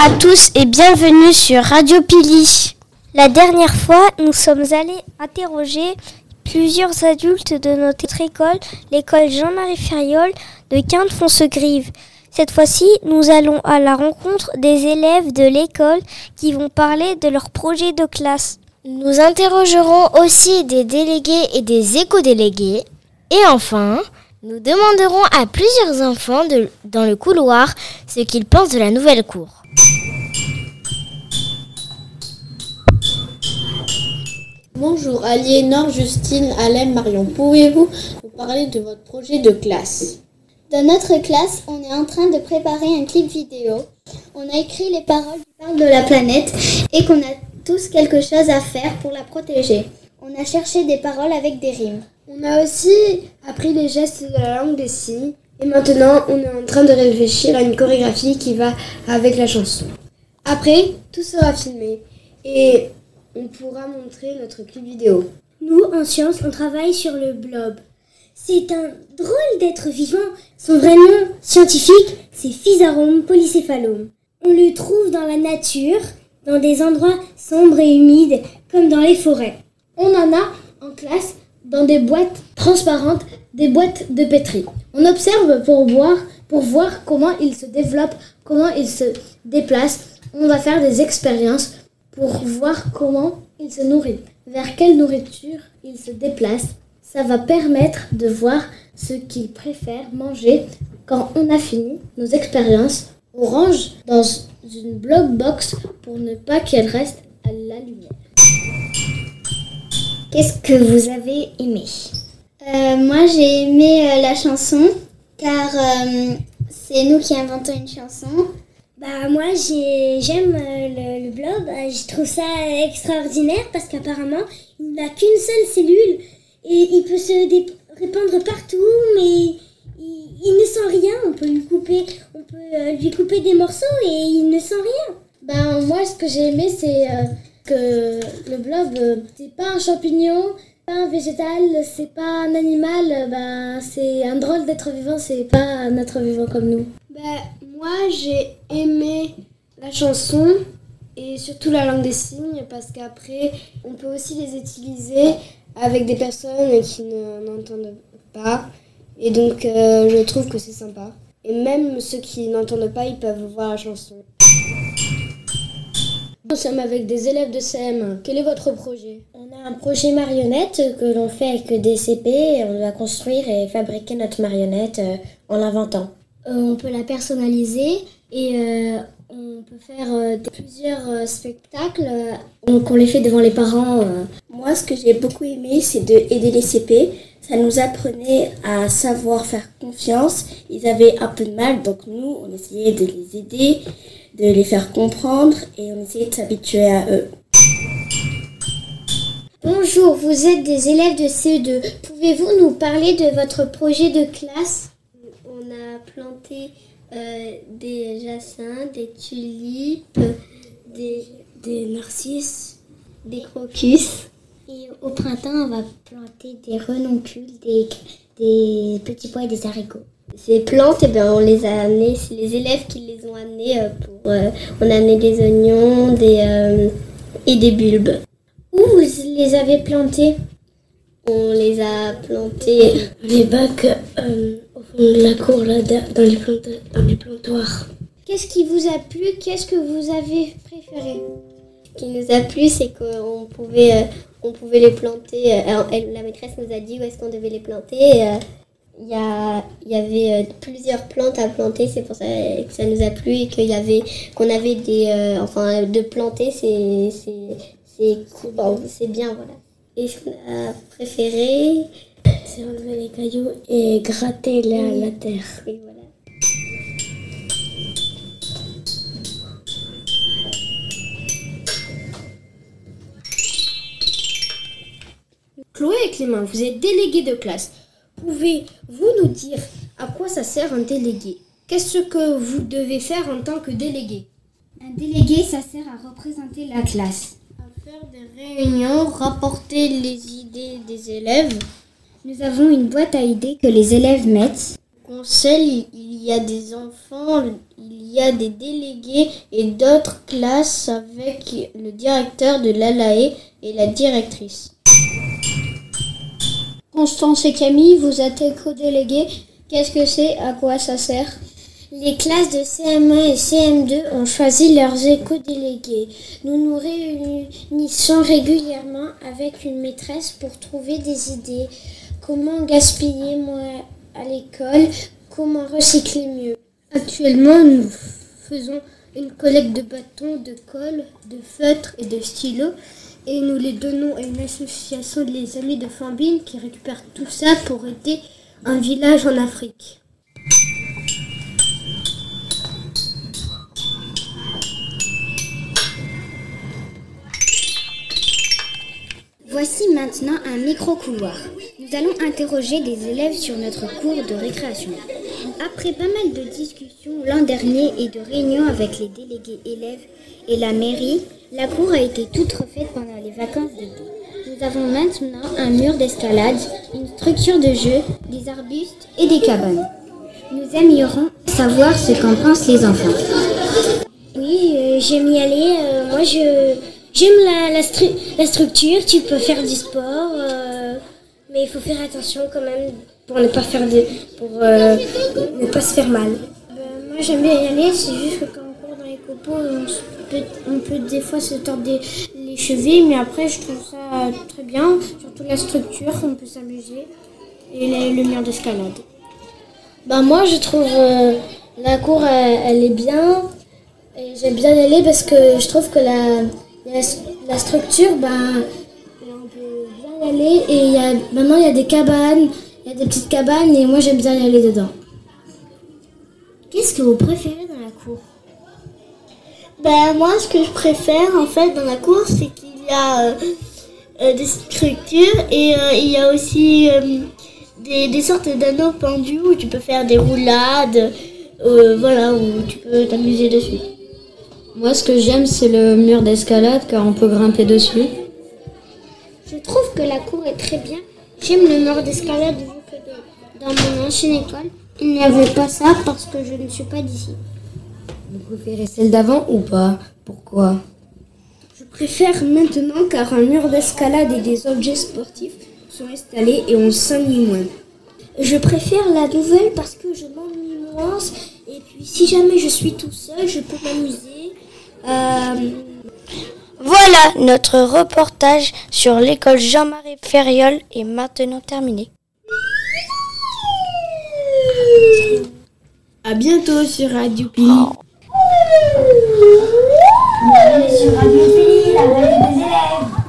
à tous et bienvenue sur Radio Pili. La dernière fois, nous sommes allés interroger plusieurs adultes de notre école, l'école Jean-Marie Ferriol de Quinte-Fonce-Grive. Cette fois-ci, nous allons à la rencontre des élèves de l'école qui vont parler de leur projet de classe. Nous interrogerons aussi des délégués et des éco-délégués. Et enfin, nous demanderons à plusieurs enfants dans le couloir ce qu'ils pensent de la nouvelle cour. Bonjour, Aliénor, Justine, Alain, Marion. Pouvez-vous nous parler de votre projet de classe? Dans notre classe, on est en train de préparer un clip vidéo. On a écrit les paroles qui parlent de la planète et qu'on a tous quelque chose à faire pour la protéger. On a cherché des paroles avec des rimes. On a aussi appris les gestes de la langue des signes. Et maintenant, on est en train de réfléchir à une chorégraphie qui va avec la chanson. Après, tout sera filmé. Et on pourra montrer notre clip vidéo. Nous, en sciences, on travaille sur le blob. C'est un drôle d'être vivant. Son vrai nom scientifique, c'est Physarum polycéphalum. On le trouve dans la nature, dans des endroits sombres et humides, comme dans les forêts. On en a en classe dans des boîtes transparentes, des boîtes de pétri. On observe pour voir, pour voir comment il se développe, comment il se déplace. On va faire des expériences pour voir comment il se nourrit, vers quelle nourriture il se déplace. Ça va permettre de voir ce qu'il préfère manger. Quand on a fini nos expériences, on range dans une block box pour ne pas qu'elle reste à la lumière. Qu'est-ce que vous avez aimé? Euh, Moi, j'ai aimé euh, la chanson car euh, c'est nous qui inventons une chanson. Bah moi j'aime le, le, blog, je trouve ça extraordinaire parce qu'apparemment il n'a qu'une seule cellule et il peut se répandre partout mais il, il, ne sent rien, on peut lui couper, on peut lui couper des morceaux et il ne sent rien. Ben moi ce que j'ai aimé c'est que le blob c'est pas un champignon, pas un végétal, c'est pas un animal, ben c'est un drôle d'être vivant, c'est pas un être vivant comme nous. Ben moi, j'ai aimé la chanson et surtout la langue des signes parce qu'après, on peut aussi les utiliser avec des personnes qui n'entendent pas. Et donc, euh, je trouve que c'est sympa. Et même ceux qui n'entendent pas, ils peuvent voir la chanson. Nous sommes avec des élèves de CM. Quel est votre projet? On a un projet marionnette que l'on fait avec des CP. On doit construire et fabriquer notre marionnette euh, en l'inventant. Euh, on peut la personnaliser et euh, on peut faire euh, plusieurs spectacles. Donc on les fait devant les parents. Moi, ce que j'ai beaucoup aimé, c'est de aider les CP. Ça nous apprenait à savoir faire confiance. Ils avaient un peu de mal, donc nous, on essayait de les aider, de les faire comprendre et on essayait de s'habituer à eux. Bonjour, vous êtes des élèves de CE2. Pouvez-vous nous parler de votre projet de classe? Euh, des jacinthes, des tulipes, des, narcisses, des crocus. Et au printemps, on va planter des renoncules, des, petits pois et des haricots. Ces plantes, eh ben, on les a amenées, c'est les élèves qui les ont amenées euh, pour. Euh, on a amené des oignons des, et des bulbes. Où vous les avez plantées On les a plantées. Les bacs fond de la cour, là, dans les, planta dans les plantoirs. Qu'est-ce qui vous a plu? Qu'est-ce que vous avez préféré? Ce qui nous a plu, c'est qu'on pouvait, on pouvait les planter. Elle, la maîtresse nous a dit où est-ce qu'on devait les planter. Il y, a, il y avait euh, plusieurs plantes à planter, c'est pour ça que ça nous a plu et qu'il y avait qu'on avait des euh, enfin de planter c'est c'est c'est bon, c'est bien voilà. Et ce qu'on a préféré c'est enlever les cailloux et gratter la, oui. la terre. Et voilà. Chloé et Clément, vous êtes délégués de classe. Pouvez-vous nous dire à quoi ça sert un délégué? Qu'est-ce que vous devez faire en tant que délégué? Un délégué, ça sert à représenter la classe. À faire des réunions, rapporter les idées des élèves. Nous avons une boîte à idées que les élèves mettent. conseil, il y a des enfants, il y a des délégués et d'autres classes avec le directeur de l'ALAE et la directrice. Constance et Camille, vous êtes éco-délégués. Qu'est-ce que c'est? À quoi ça sert? Les classes de CM1 et CM2 ont choisi leurs éco-délégués. Nous nous réunissons régulièrement avec une maîtresse pour trouver des idées. Comment gaspiller moins à l'école Comment recycler mieux Actuellement, nous faisons une collecte de bâtons, de colle, de feutres et de stylos et nous les donnons à une association des Amis de Fambine qui récupère tout ça pour aider un village en Afrique. Voici maintenant un micro-couloir. Nous allons interroger des élèves sur notre cours de récréation. Après pas mal de discussions l'an dernier et de réunions avec les délégués élèves et la mairie, la cour a été toute refaite pendant les vacances d'été. Nous avons maintenant un mur d'escalade, une structure de jeu, des arbustes et des cabanes. Nous aimerions savoir ce qu'en pensent les enfants. Oui, euh, j'aime y aller. Euh, moi, je j'aime la, structure. Tu peux faire du sport, euh, mais il faut faire attention quand même pour ne pas faire de, pour ne pas se faire mal. Ben, moi, j'aime bien y aller. C'est juste que quand on court dans les copeaux, on peut, on peut des fois se tordre les chevilles, mais après, je trouve ça très bien. Surtout la structure, on peut s'amuser. Et le mur d'escalade. Bah moi je trouve euh, la cour elle, est bien et j'aime bien y aller parce que je trouve que la, la, structure ben y aller et y a, maintenant il y a des cabanes, il y a des petites cabanes et moi j'aime bien y aller dedans. Qu'est-ce que vous préférez dans la cour? Ben moi ce que je préfère en fait dans la cour c'est qu'il y a euh, euh, des structures et il y a aussi des, sortes d'anneaux pendus où tu peux faire des roulades, euh, voilà, où tu peux t'amuser dessus. Moi, ce que j'aime, c'est le mur d'escalade car on peut grimper dessus. Je trouve que la cour est très bien. J'aime le mur d'escalade vu que dans mon ancienne école, il n'y avait pas ça parce que je ne suis pas d'ici. Vous préférez celle d'avant ou pas? Pourquoi? Je préfère maintenant car un mur d'escalade et des objets sportifs sont installés et on s'ennuie moins. Je préfère la nouvelle parce que je m'ennuie moins. Et puis si jamais je suis tout seul, je peux m'amuser. Euh, voilà, notre reportage sur l'école Jean-Marie Ferriol est maintenant terminé. À bientôt sur Radio Pi. Oh. Sur Radio la élèves.